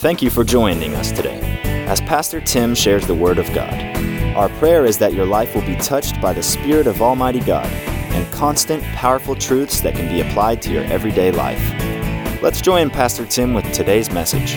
Thank you for joining us today as Pastor Tim shares the Word of God. Our prayer is that your life will be touched by the Spirit of Almighty God and constant, powerful truths that can be applied to your everyday life. Let's join Pastor Tim with today's message.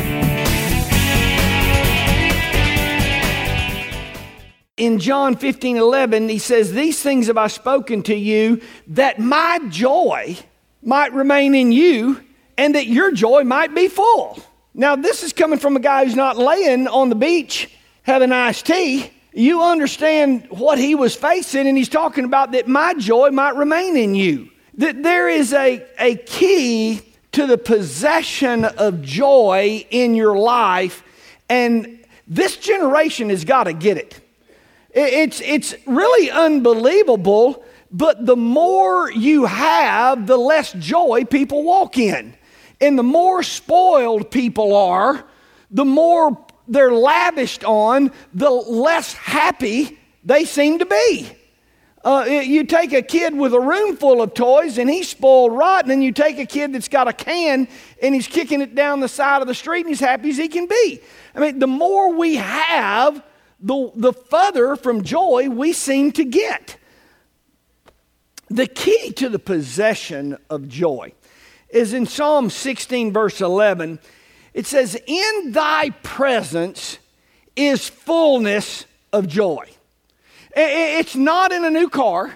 In John 15 11, he says, These things have I spoken to you that my joy might remain in you and that your joy might be full. Now, this is coming from a guy who's not laying on the beach having iced tea. You understand what he was facing, and he's talking about that my joy might remain in you. That there is a, a key to the possession of joy in your life, and this generation has got to get it. It's, it's really unbelievable, but the more you have, the less joy people walk in. And the more spoiled people are, the more they're lavished on, the less happy they seem to be. Uh, you take a kid with a room full of toys and he's spoiled rotten, and you take a kid that's got a can and he's kicking it down the side of the street and he's happy as he can be. I mean, the more we have, the, the further from joy we seem to get. The key to the possession of joy is in Psalm 16, verse 11. It says, In thy presence is fullness of joy. It's not in a new car,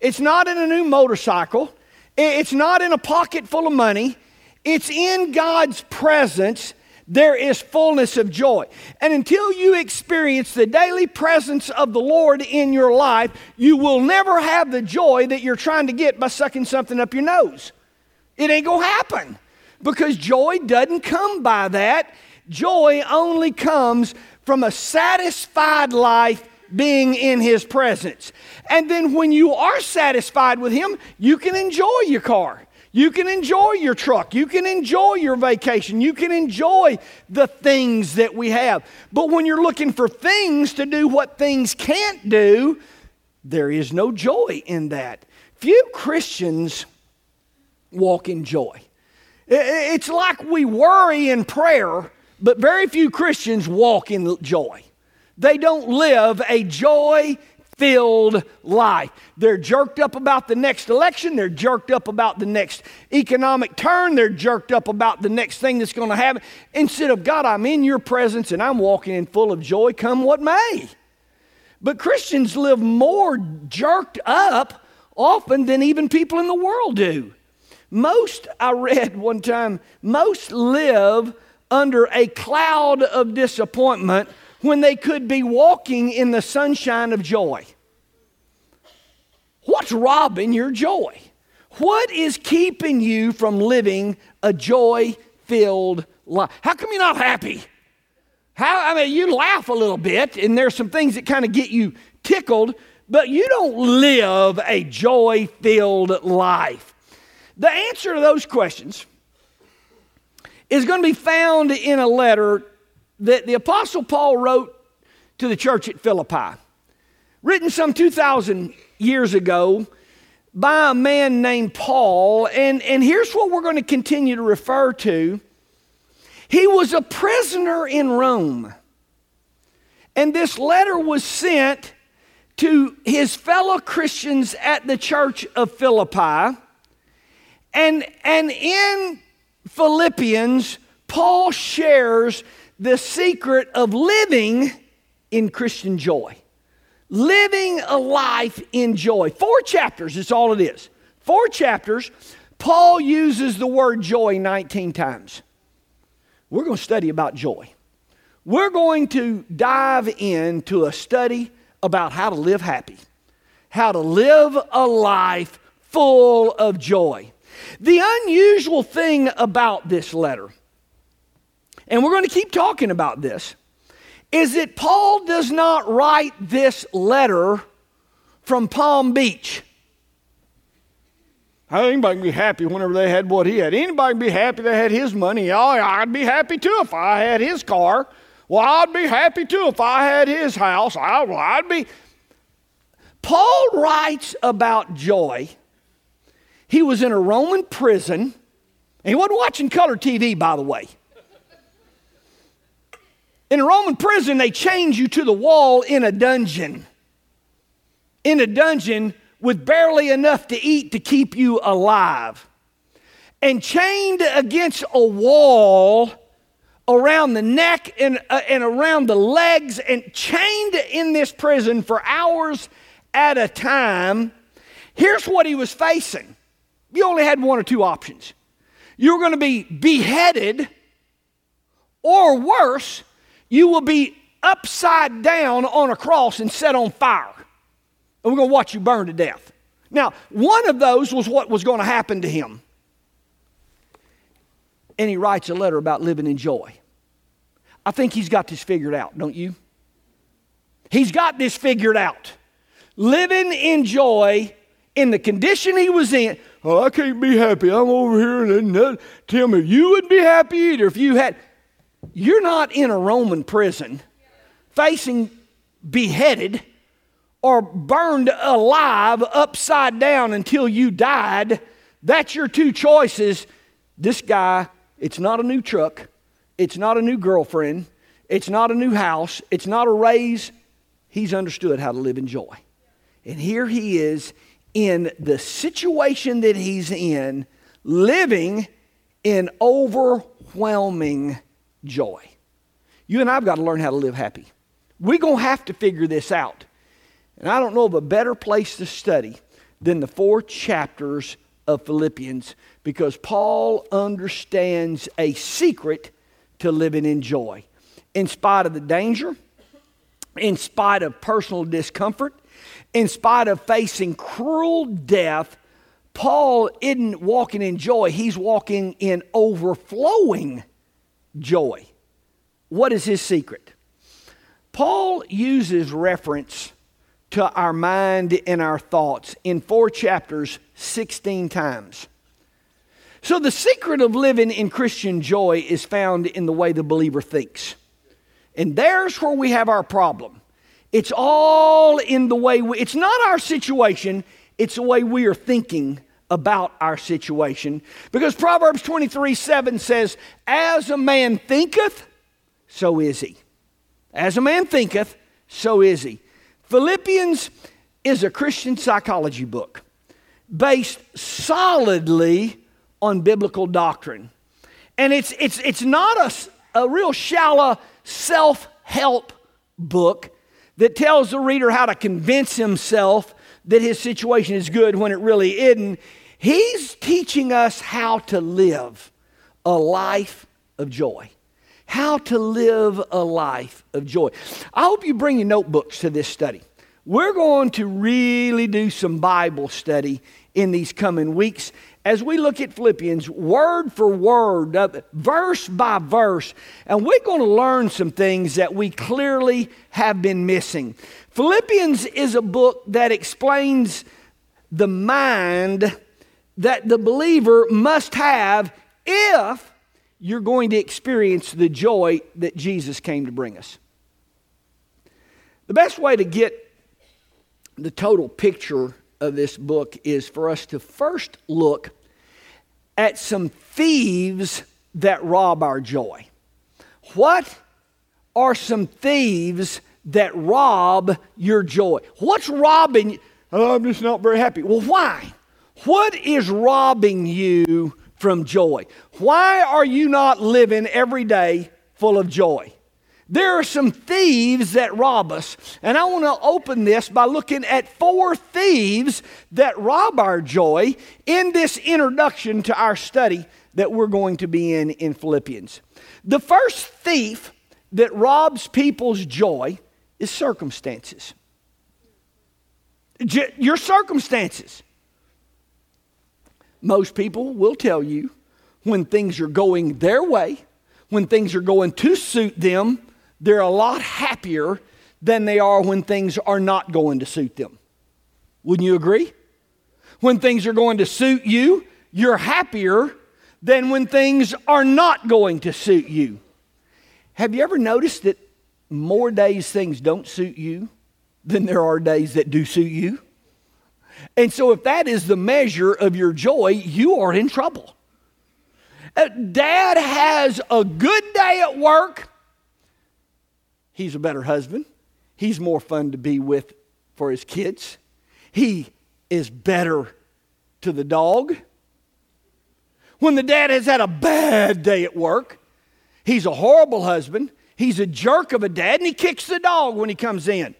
it's not in a new motorcycle, it's not in a pocket full of money. It's in God's presence there is fullness of joy. And until you experience the daily presence of the Lord in your life, you will never have the joy that you're trying to get by sucking something up your nose. It ain't gonna happen because joy doesn't come by that. Joy only comes from a satisfied life being in His presence. And then when you are satisfied with Him, you can enjoy your car. You can enjoy your truck. You can enjoy your vacation. You can enjoy the things that we have. But when you're looking for things to do what things can't do, there is no joy in that. Few Christians walk in joy. It's like we worry in prayer, but very few Christians walk in joy. They don't live a joy filled life. They're jerked up about the next election. They're jerked up about the next economic turn. They're jerked up about the next thing that's going to happen. Instead of, God, I'm in your presence and I'm walking in full of joy, come what may. But Christians live more jerked up often than even people in the world do. Most, I read one time, most live under a cloud of disappointment when they could be walking in the sunshine of joy. What's robbing your joy? What is keeping you from living a joy filled life? How come you're not happy? How, I mean, you laugh a little bit, and there's some things that kind of get you tickled, but you don't live a joy filled life. The answer to those questions is going to be found in a letter that the Apostle Paul wrote to the church at Philippi, written some 2,000 years ago by a man named Paul. And, and here's what we're going to continue to refer to he was a prisoner in Rome. And this letter was sent to his fellow Christians at the church of Philippi. And, and in Philippians, Paul shares the secret of living in Christian joy. Living a life in joy. Four chapters is all it is. Four chapters. Paul uses the word joy 19 times. We're going to study about joy. We're going to dive into a study about how to live happy, how to live a life full of joy. The unusual thing about this letter, and we're going to keep talking about this, is that Paul does not write this letter from Palm Beach. Anybody can be happy whenever they had what he had. Anybody can be happy they had his money. Oh, I'd be happy too if I had his car. Well, I'd be happy too if I had his house. I, well, I'd be. Paul writes about joy he was in a Roman prison. He wasn't watching color TV, by the way. In a Roman prison, they chained you to the wall in a dungeon. In a dungeon with barely enough to eat to keep you alive. And chained against a wall around the neck and, uh, and around the legs, and chained in this prison for hours at a time. Here's what he was facing you only had one or two options. You were going to be beheaded, or worse, you will be upside down on a cross and set on fire. And we're going to watch you burn to death. Now, one of those was what was going to happen to him. And he writes a letter about living in joy. I think he's got this figured out, don't you? He's got this figured out. Living in joy in the condition he was in. Oh, I can't be happy. I'm over here and then tell me you wouldn't be happy either if you had. You're not in a Roman prison facing beheaded or burned alive upside down until you died. That's your two choices. This guy, it's not a new truck, it's not a new girlfriend, it's not a new house, it's not a raise. He's understood how to live in joy. And here he is in the situation that he's in, living in overwhelming joy. You and I've got to learn how to live happy. We're going to have to figure this out. And I don't know of a better place to study than the four chapters of Philippians because Paul understands a secret to living in joy. In spite of the danger, in spite of personal discomfort, in spite of facing cruel death, Paul isn't walking in joy, he's walking in overflowing joy. What is his secret? Paul uses reference to our mind and our thoughts in four chapters 16 times. So, the secret of living in Christian joy is found in the way the believer thinks. And there's where we have our problem. It's all in the way we, it's not our situation, it's the way we are thinking about our situation. Because Proverbs 23 7 says, As a man thinketh, so is he. As a man thinketh, so is he. Philippians is a Christian psychology book based solidly on biblical doctrine. And it's, it's, it's not a, a real shallow self help book that tells the reader how to convince himself that his situation is good when it really isn't. He's teaching us how to live a life of joy. How to live a life of joy. I hope you bring your notebooks to this study. We're going to really do some Bible study in these coming weeks as we look at Philippians word for word, uh, verse by verse, and we're going to learn some things that we clearly have been missing. Philippians is a book that explains the mind that the believer must have if you're going to experience the joy that Jesus came to bring us. The best way to get the total picture of this book is for us to first look at some thieves that rob our joy. What are some thieves that rob your joy? What's robbing? Oh, I'm just not very happy. Well, why? What is robbing you from joy? Why are you not living every day full of joy? There are some thieves that rob us. And I want to open this by looking at four thieves that rob our joy in this introduction to our study that we're going to be in in Philippians. The first thief that robs people's joy is circumstances. Your circumstances. Most people will tell you when things are going their way, when things are going to suit them, they're a lot happier than they are when things are not going to suit them. Wouldn't you agree? When things are going to suit you, you're happier than when things are not going to suit you. Have you ever noticed that more days things don't suit you than there are days that do suit you? And so, if that is the measure of your joy, you are in trouble. Uh, Dad has a good day at work He's a better husband. He's more fun to be with for his kids. He is better to the dog. When the dad has had a bad day at work, he's a horrible husband. He's a jerk of a dad and he kicks the dog when he comes in.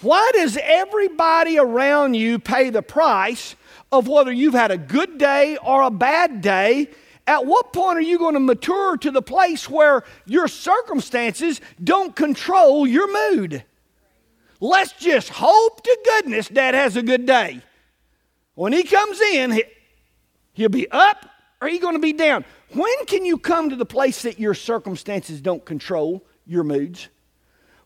Why does everybody around you pay the price of whether you've had a good day or a bad day at what point are you going to mature to the place where your circumstances don't control your mood? Let's just hope to goodness dad has a good day. When he comes in, he'll be up or he's going to be down. When can you come to the place that your circumstances don't control your moods?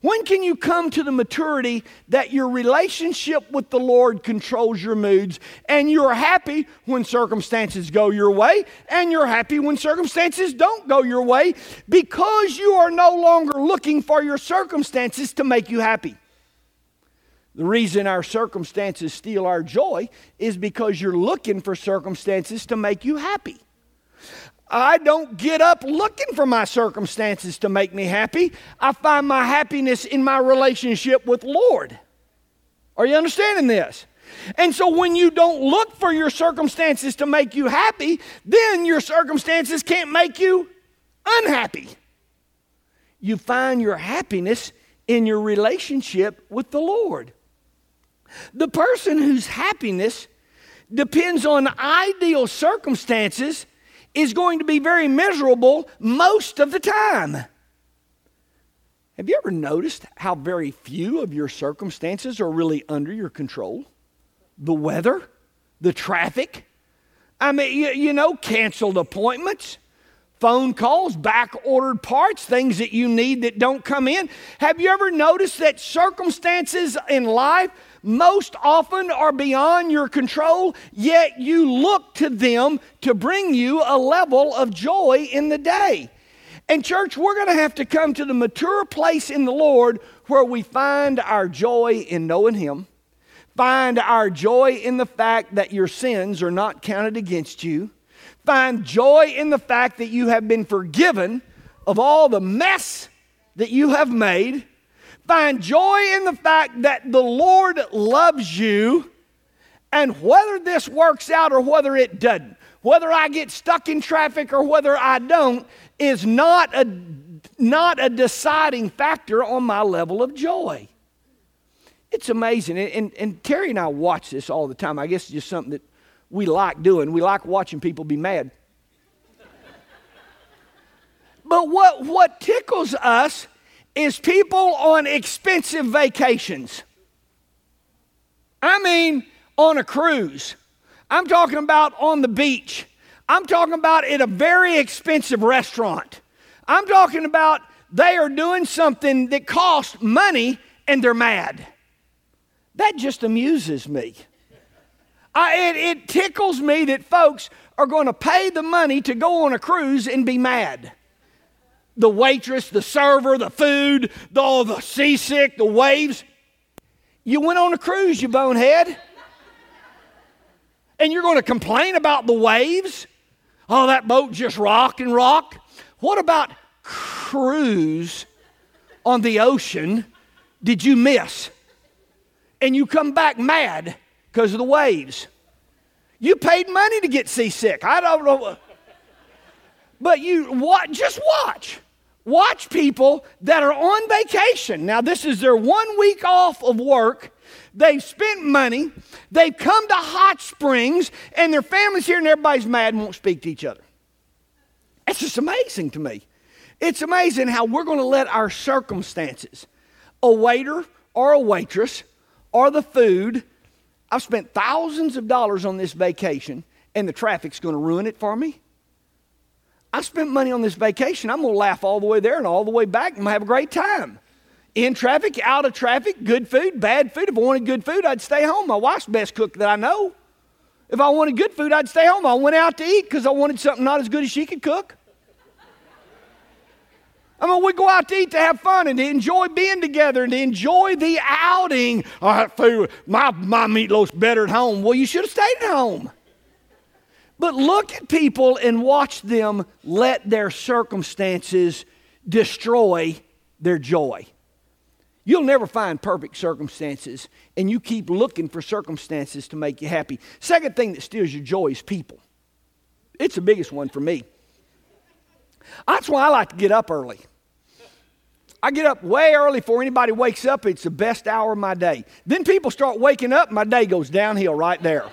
When can you come to the maturity that your relationship with the Lord controls your moods and you're happy when circumstances go your way and you're happy when circumstances don't go your way because you are no longer looking for your circumstances to make you happy? The reason our circumstances steal our joy is because you're looking for circumstances to make you happy. I don't get up looking for my circumstances to make me happy. I find my happiness in my relationship with Lord. Are you understanding this? And so when you don't look for your circumstances to make you happy, then your circumstances can't make you unhappy. You find your happiness in your relationship with the Lord. The person whose happiness depends on ideal circumstances is going to be very miserable most of the time. Have you ever noticed how very few of your circumstances are really under your control? The weather, the traffic, I mean, you, you know, canceled appointments, phone calls, back ordered parts, things that you need that don't come in. Have you ever noticed that circumstances in life most often are beyond your control, yet you look to them to bring you a level of joy in the day. And, church, we're going to have to come to the mature place in the Lord where we find our joy in knowing Him, find our joy in the fact that your sins are not counted against you, find joy in the fact that you have been forgiven of all the mess that you have made Find joy in the fact that the Lord loves you, and whether this works out or whether it doesn't, whether I get stuck in traffic or whether I don't, is not a, not a deciding factor on my level of joy. It's amazing. And, and, and Terry and I watch this all the time. I guess it's just something that we like doing. We like watching people be mad. but what, what tickles us is people on expensive vacations. I mean, on a cruise. I'm talking about on the beach. I'm talking about at a very expensive restaurant. I'm talking about they are doing something that costs money and they're mad. That just amuses me. I, it, it tickles me that folks are going to pay the money to go on a cruise and be mad the waitress, the server, the food, the, all the seasick, the waves. You went on a cruise, you bonehead. And you're going to complain about the waves? Oh, that boat just rock and rock. What about cruise on the ocean did you miss? And you come back mad because of the waves. You paid money to get seasick. I don't know. But you what just watch. Watch people that are on vacation. Now, this is their one week off of work. They've spent money. They've come to hot springs, and their family's here, and everybody's mad and won't speak to each other. It's just amazing to me. It's amazing how we're going to let our circumstances, a waiter or a waitress, or the food, I've spent thousands of dollars on this vacation, and the traffic's going to ruin it for me. I spent money on this vacation. I'm going to laugh all the way there and all the way back and have a great time. In traffic, out of traffic, good food, bad food. If I wanted good food, I'd stay home. My wife's best cook that I know. If I wanted good food, I'd stay home. I went out to eat because I wanted something not as good as she could cook. I mean, we go out to eat to have fun and to enjoy being together and to enjoy the outing. All right, food, my, my meatloaf's better at home. Well, you should have stayed at home. But look at people and watch them let their circumstances destroy their joy. You'll never find perfect circumstances, and you keep looking for circumstances to make you happy. Second thing that steals your joy is people. It's the biggest one for me. That's why I like to get up early. I get up way early before anybody wakes up. It's the best hour of my day. Then people start waking up, my day goes downhill right there.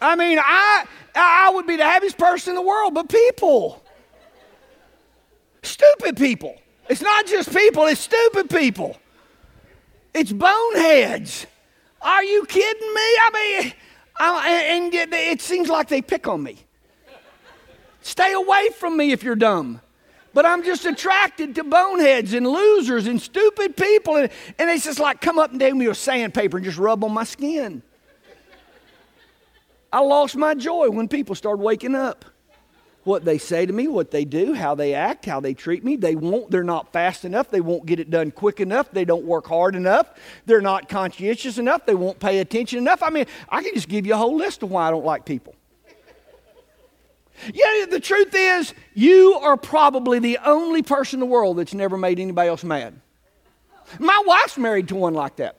I mean, I, I would be the happiest person in the world, but people, stupid people. It's not just people, it's stupid people. It's boneheads. Are you kidding me? I mean, I, and it seems like they pick on me. Stay away from me if you're dumb. But I'm just attracted to boneheads and losers and stupid people. And, and it's just like, come up and give me a sandpaper and just rub on my skin. I lost my joy when people started waking up. What they say to me, what they do, how they act, how they treat me. They won't, they're not fast enough. They won't get it done quick enough. They don't work hard enough. They're not conscientious enough. They won't pay attention enough. I mean, I can just give you a whole list of why I don't like people. Yeah, the truth is, you are probably the only person in the world that's never made anybody else mad. My wife's married to one like that.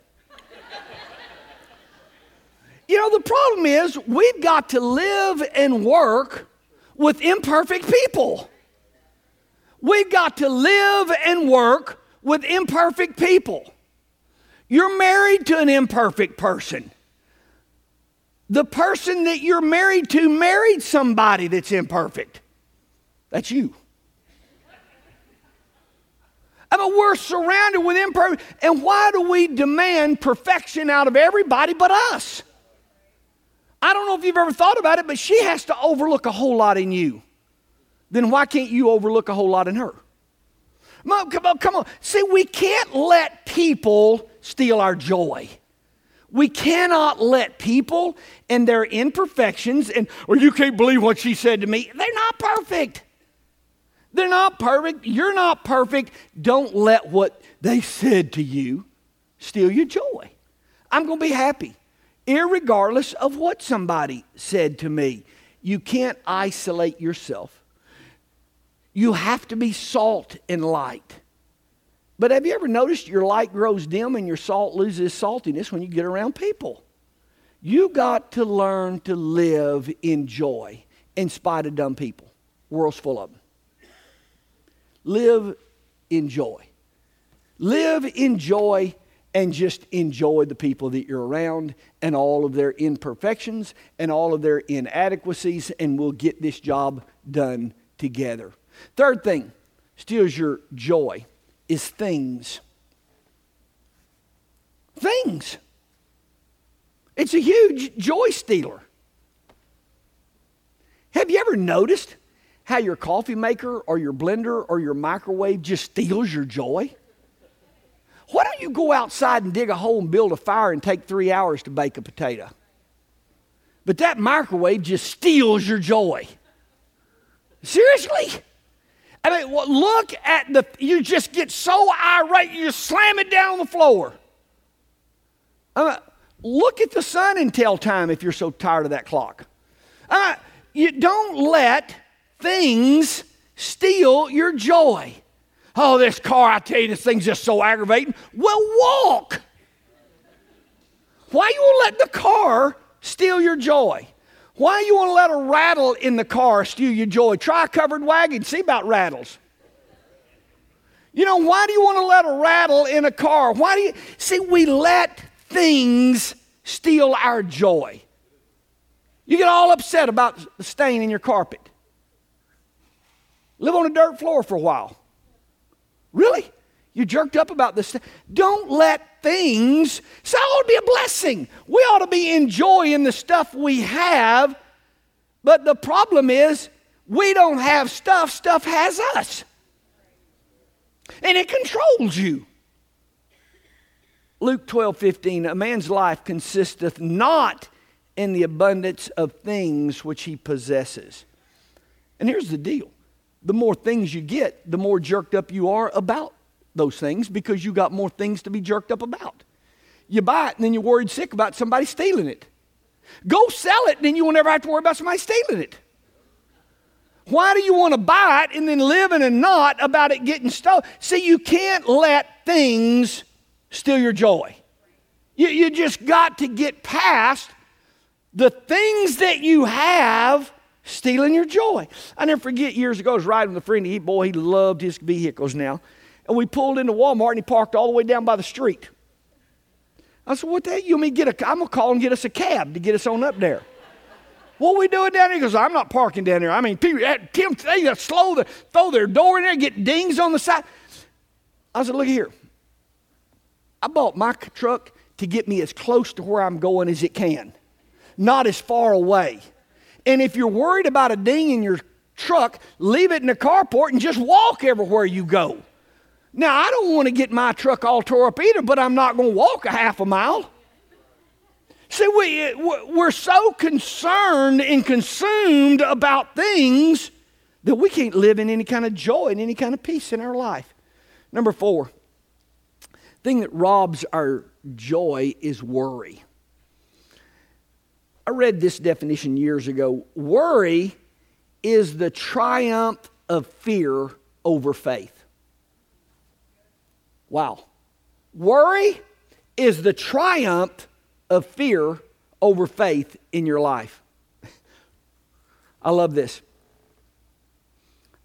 you know, the problem is, we've got to live and work with imperfect people. We've got to live and work with imperfect people. You're married to an imperfect person. The person that you're married to married somebody that's imperfect. That's you. I mean, we're surrounded with imperfect. And why do we demand perfection out of everybody but us? I don't know if you've ever thought about it, but she has to overlook a whole lot in you. Then why can't you overlook a whole lot in her? Come on, come on. See, we can't let people steal our joy. We cannot let people and their imperfections and, or you can't believe what she said to me. They're not perfect. They're not perfect. You're not perfect. Don't let what they said to you steal your joy. I'm going to be happy, regardless of what somebody said to me. You can't isolate yourself. You have to be salt and light. But have you ever noticed your light grows dim and your salt loses saltiness when you get around people? You got to learn to live in joy in spite of dumb people. World's full of them. Live in joy. Live in joy and just enjoy the people that you're around and all of their imperfections and all of their inadequacies, and we'll get this job done together. Third thing steals your joy is things. Things. It's a huge joy stealer. Have you ever noticed how your coffee maker or your blender or your microwave just steals your joy? Why don't you go outside and dig a hole and build a fire and take three hours to bake a potato? But that microwave just steals your joy. Seriously? I mean, look at the, you just get so irate, you slam it down on the floor. I mean, look at the sun and tell time if you're so tired of that clock. I mean, you don't let things steal your joy. Oh, this car, I tell you, this thing's just so aggravating. Well, walk. Why you let the car steal your joy? Why you want to let a rattle in the car steal your joy? Try a covered wagon, see about rattles. You know, why do you want to let a rattle in a car? Why do you see we let things steal our joy? You get all upset about the stain in your carpet. Live on a dirt floor for a while. Really? You jerked up about this. Stuff. Don't let things, so ought to be a blessing. We ought to be enjoying the stuff we have, but the problem is we don't have stuff, stuff has us. And it controls you. Luke 12, 15, a man's life consisteth not in the abundance of things which he possesses. And here's the deal the more things you get, the more jerked up you are about those things because you got more things to be jerked up about. You buy it and then you're worried sick about somebody stealing it. Go sell it and then you will never have to worry about somebody stealing it. Why do you want to buy it and then live in a knot about it getting stolen? See, you can't let things steal your joy. You, you just got to get past the things that you have stealing your joy. I never forget years ago, I was riding with a friend. He, boy, he loved his vehicles now. And we pulled into Walmart and he parked all the way down by the street. I said, What the heck? You mean get a, I'm to call and get us a cab to get us on up there. What we doing down here? He goes, I'm not parking down here. I mean, people, Tim, they slow, the, throw their door in there, get dings on the side. I said, Look here. I bought my truck to get me as close to where I'm going as it can, not as far away. And if you're worried about a ding in your truck, leave it in the carport and just walk everywhere you go. Now, I don't want to get my truck all tore up either, but I'm not going to walk a half a mile. See, we, we're so concerned and consumed about things that we can't live in any kind of joy and any kind of peace in our life. Number four, thing that robs our joy is worry. I read this definition years ago. Worry is the triumph of fear over faith. Wow. Worry is the triumph of fear over faith in your life. I love this.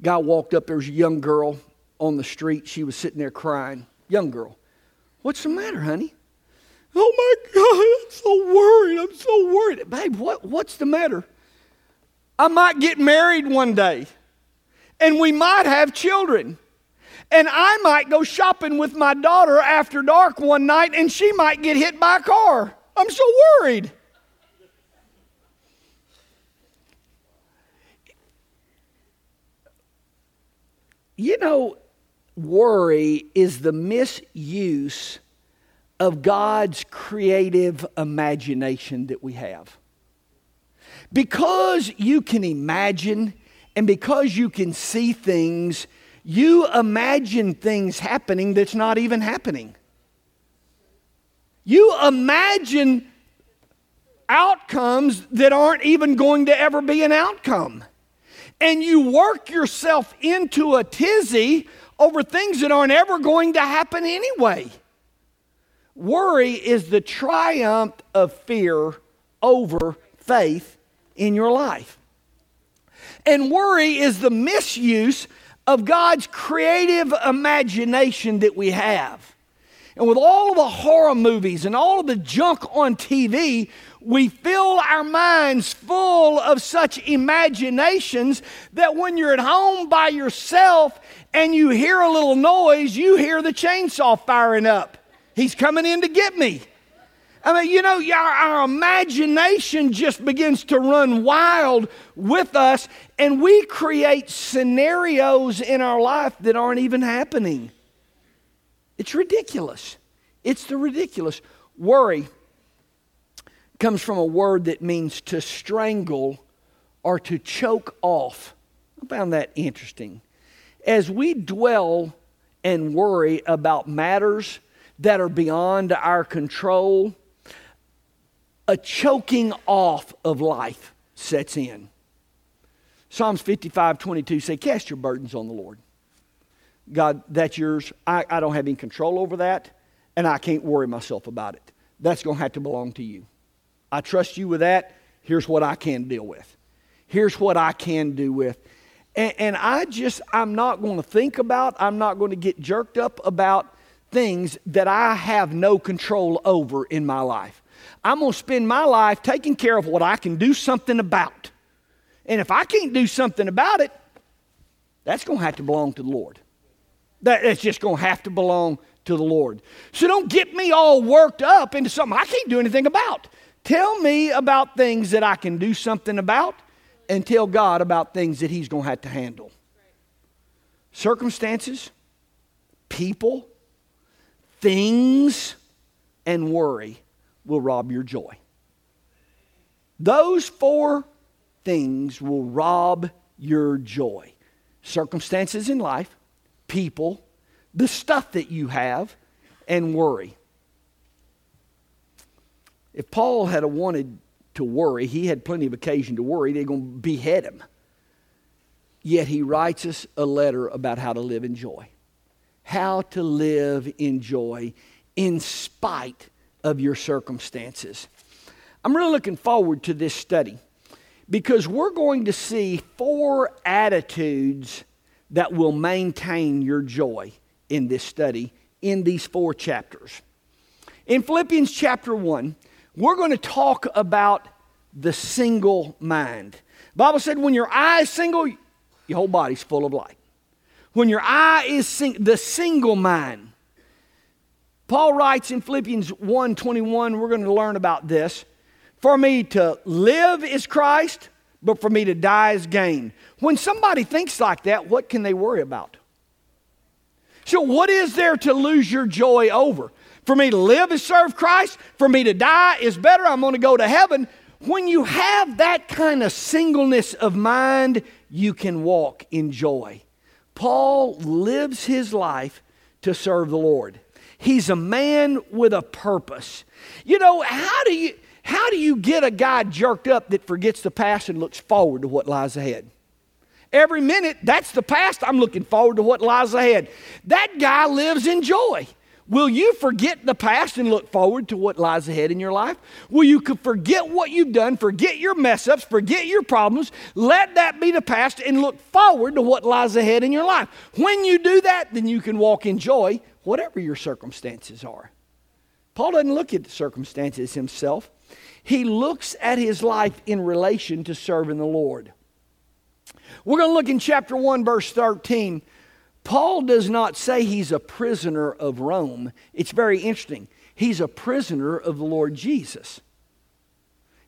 Guy walked up, there was a young girl on the street. She was sitting there crying. Young girl. What's the matter, honey? Oh my God, I'm so worried. I'm so worried. Babe, what, what's the matter? I might get married one day, and we might have children. And I might go shopping with my daughter after dark one night, and she might get hit by a car. I'm so worried. You know, worry is the misuse of God's creative imagination that we have. Because you can imagine and because you can see things, you imagine things happening that's not even happening. You imagine outcomes that aren't even going to ever be an outcome. And you work yourself into a tizzy over things that aren't ever going to happen anyway. Worry is the triumph of fear over faith in your life. And worry is the misuse of God's creative imagination that we have. And with all of the horror movies and all of the junk on TV, we fill our minds full of such imaginations that when you're at home by yourself and you hear a little noise, you hear the chainsaw firing up. He's coming in to get me. I mean, you know, our, our, imagination just begins to run wild with us, and we create scenarios in our life that aren't even happening. It's ridiculous. It's the ridiculous. Worry comes from a word that means to strangle or to choke off. I found that interesting. As we dwell and worry about matters that are beyond our control, a choking off of life sets in. Psalms 55 22 say, Cast your burdens on the Lord. God, that's yours. I, I don't have any control over that, and I can't worry myself about it. That's going to have to belong to you. I trust you with that. Here's what I can deal with. Here's what I can do with. And, and I just, I'm not going to think about, I'm not going to get jerked up about things that I have no control over in my life. I'm going to spend my life taking care of what I can do something about. And if I can't do something about it, that's going to have to belong to the Lord. That's just going to have to belong to the Lord. So don't get me all worked up into something I can't do anything about. Tell me about things that I can do something about and tell God about things that He's going to have to handle. Circumstances, people, things, and worry will rob your joy. Those four things will rob your joy. Circumstances in life, people, the stuff that you have, and worry. If Paul had wanted to worry, he had plenty of occasion to worry, they're going to behead him. Yet he writes us a letter about how to live in joy. How to live in joy in spite of your circumstances. I'm really looking forward to this study because we're going to see four attitudes that will maintain your joy in this study in these four chapters. In Philippians chapter 1, we're going to talk about the single mind. The Bible said when your eye is single, your whole body's full of light. When your eye is sing- the single mind. Paul writes in Philippians 1:21, we're going to learn about this. For me to live is Christ, but for me to die is gain. When somebody thinks like that, what can they worry about? So, what is there to lose your joy over? For me to live is serve Christ. For me to die is better. I'm going to go to heaven. When you have that kind of singleness of mind, you can walk in joy. Paul lives his life to serve the Lord. He's a man with a purpose. You know, how do you how do you get a guy jerked up that forgets the past and looks forward to what lies ahead? Every minute, that's the past. I'm looking forward to what lies ahead. That guy lives in joy. Will you forget the past and look forward to what lies ahead in your life? Will you forget what you've done, forget your mess ups, forget your problems, let that be the past and look forward to what lies ahead in your life? When you do that, then you can walk in joy, whatever your circumstances are. Paul doesn't look at the circumstances himself, he looks at his life in relation to serving the Lord. We're going to look in chapter 1, verse 13. Paul does not say he's a prisoner of Rome. It's very interesting. He's a prisoner of the Lord Jesus.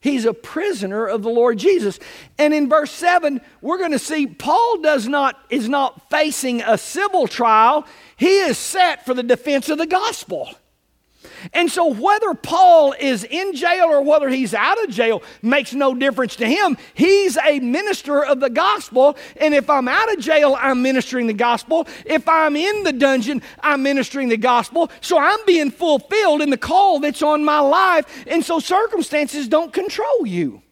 He's a prisoner of the Lord Jesus. And in verse 7, we're going to see Paul does not is not facing a civil trial. He is set for the defense of the gospel. And so, whether Paul is in jail or whether he's out of jail makes no difference to him. He's a minister of the gospel. And if I'm out of jail, I'm ministering the gospel. If I'm in the dungeon, I'm ministering the gospel. So, I'm being fulfilled in the call that's on my life. And so, circumstances don't control you.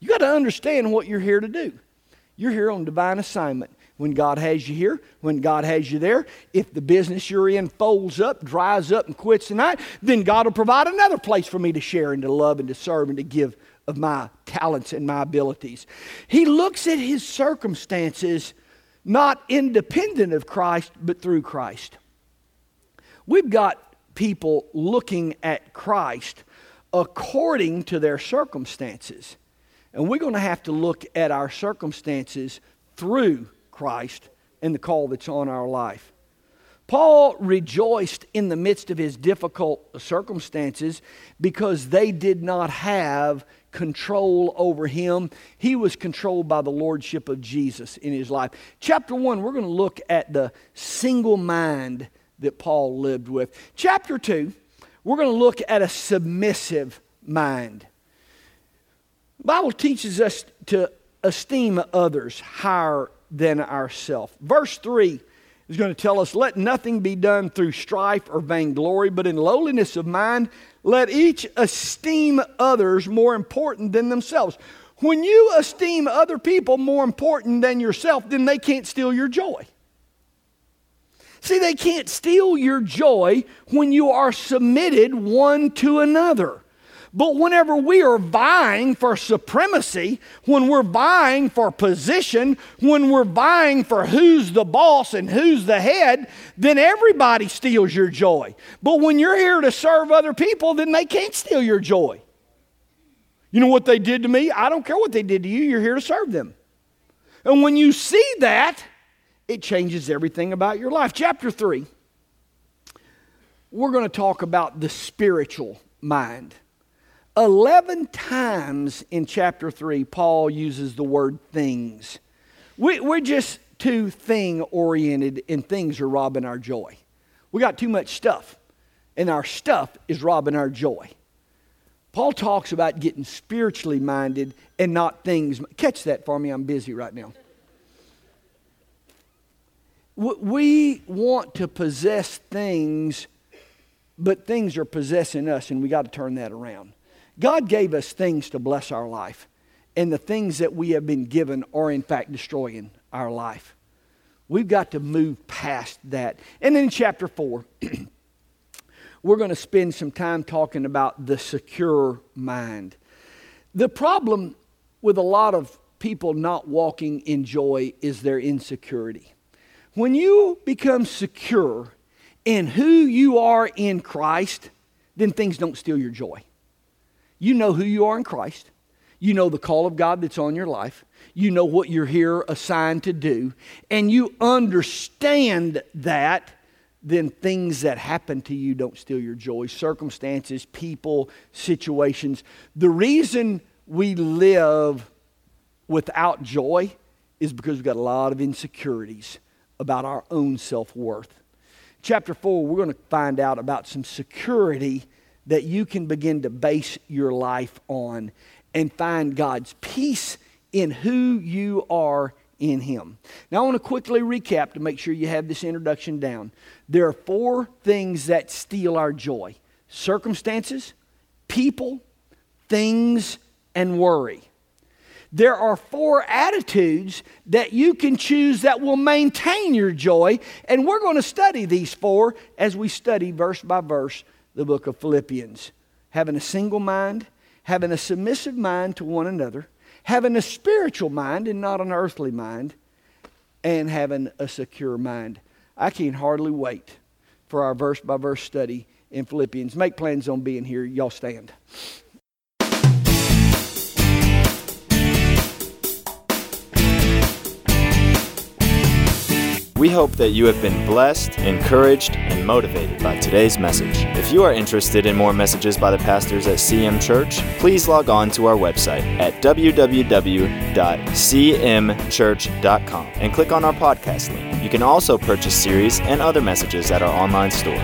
You got to understand what you're here to do. You're here on divine assignment when God has you here, when God has you there. If the business you're in folds up, dries up, and quits tonight, then God will provide another place for me to share and to love and to serve and to give of my talents and my abilities. He looks at his circumstances not independent of Christ, but through Christ. We've got people looking at Christ according to their circumstances. And we're going to have to look at our circumstances through Christ and the call that's on our life. Paul rejoiced in the midst of his difficult circumstances because they did not have control over him. He was controlled by the lordship of Jesus in his life. Chapter 1, we're going to look at the single mind that Paul lived with. Chapter 2, we're going to look at a submissive mind. The Bible teaches us to esteem others higher than ourselves. Verse 3 is going to tell us let nothing be done through strife or vainglory, but in lowliness of mind, let each esteem others more important than themselves. When you esteem other people more important than yourself, then they can't steal your joy. See, they can't steal your joy when you are submitted one to another. But whenever we are vying for supremacy, when we're vying for position, when we're vying for who's the boss and who's the head, then everybody steals your joy. But when you're here to serve other people, then they can't steal your joy. You know what they did to me? I don't care what they did to you, you're here to serve them. And when you see that, it changes everything about your life. Chapter 3, we're going to talk about the spiritual mind. 11 times in chapter 3, Paul uses the word things. We, are just too thing oriented, and things are robbing our joy. We got too much stuff, and our stuff is robbing our joy. Paul talks about getting spiritually minded and not things. Catch that for me, I'm busy right now. We want to possess things, but things are possessing us, and we got to turn that around. God gave us things to bless our life. and the things that we have been given are in fact destroying our life. We've got to move past that. And then in chapter 4, we're going to spend some time talking about the secure mind. The problem with a lot of people not walking in joy is their insecurity. When you become secure in who you are in Christ, then things don't steal your joy. You know who you are in Christ. You know the call of God that's on your life. You know what you're here assigned to do. And you understand that, then things that happen to you don't steal your joy. Circumstances, people, situations. The reason we live without joy is because we've got a lot of insecurities about our own self worth. Chapter 4, we're going to find out about some security that you can begin to base your life on and find God's peace in who you are in Him. Now, I want to quickly recap to make sure you have this introduction down. There are four things that steal our joy circumstances, people, things, and worry. There are four attitudes that you can choose that will maintain your joy, and we're going to study these four as we study verse by verse the book of Philippians. Having a single mind, having a submissive mind to one another, having a spiritual mind and not an earthly mind, and having a secure mind. I can hardly wait for our verse by verse study in Philippians. Make plans on being here. Y'all stand. We hope that you have been blessed, encouraged, and motivated by today's message. If you are interested in more messages by the pastors at CM Church, please log on to our website at www.cmchurch.com and click on our podcast link. You can also purchase series and other messages at our online store.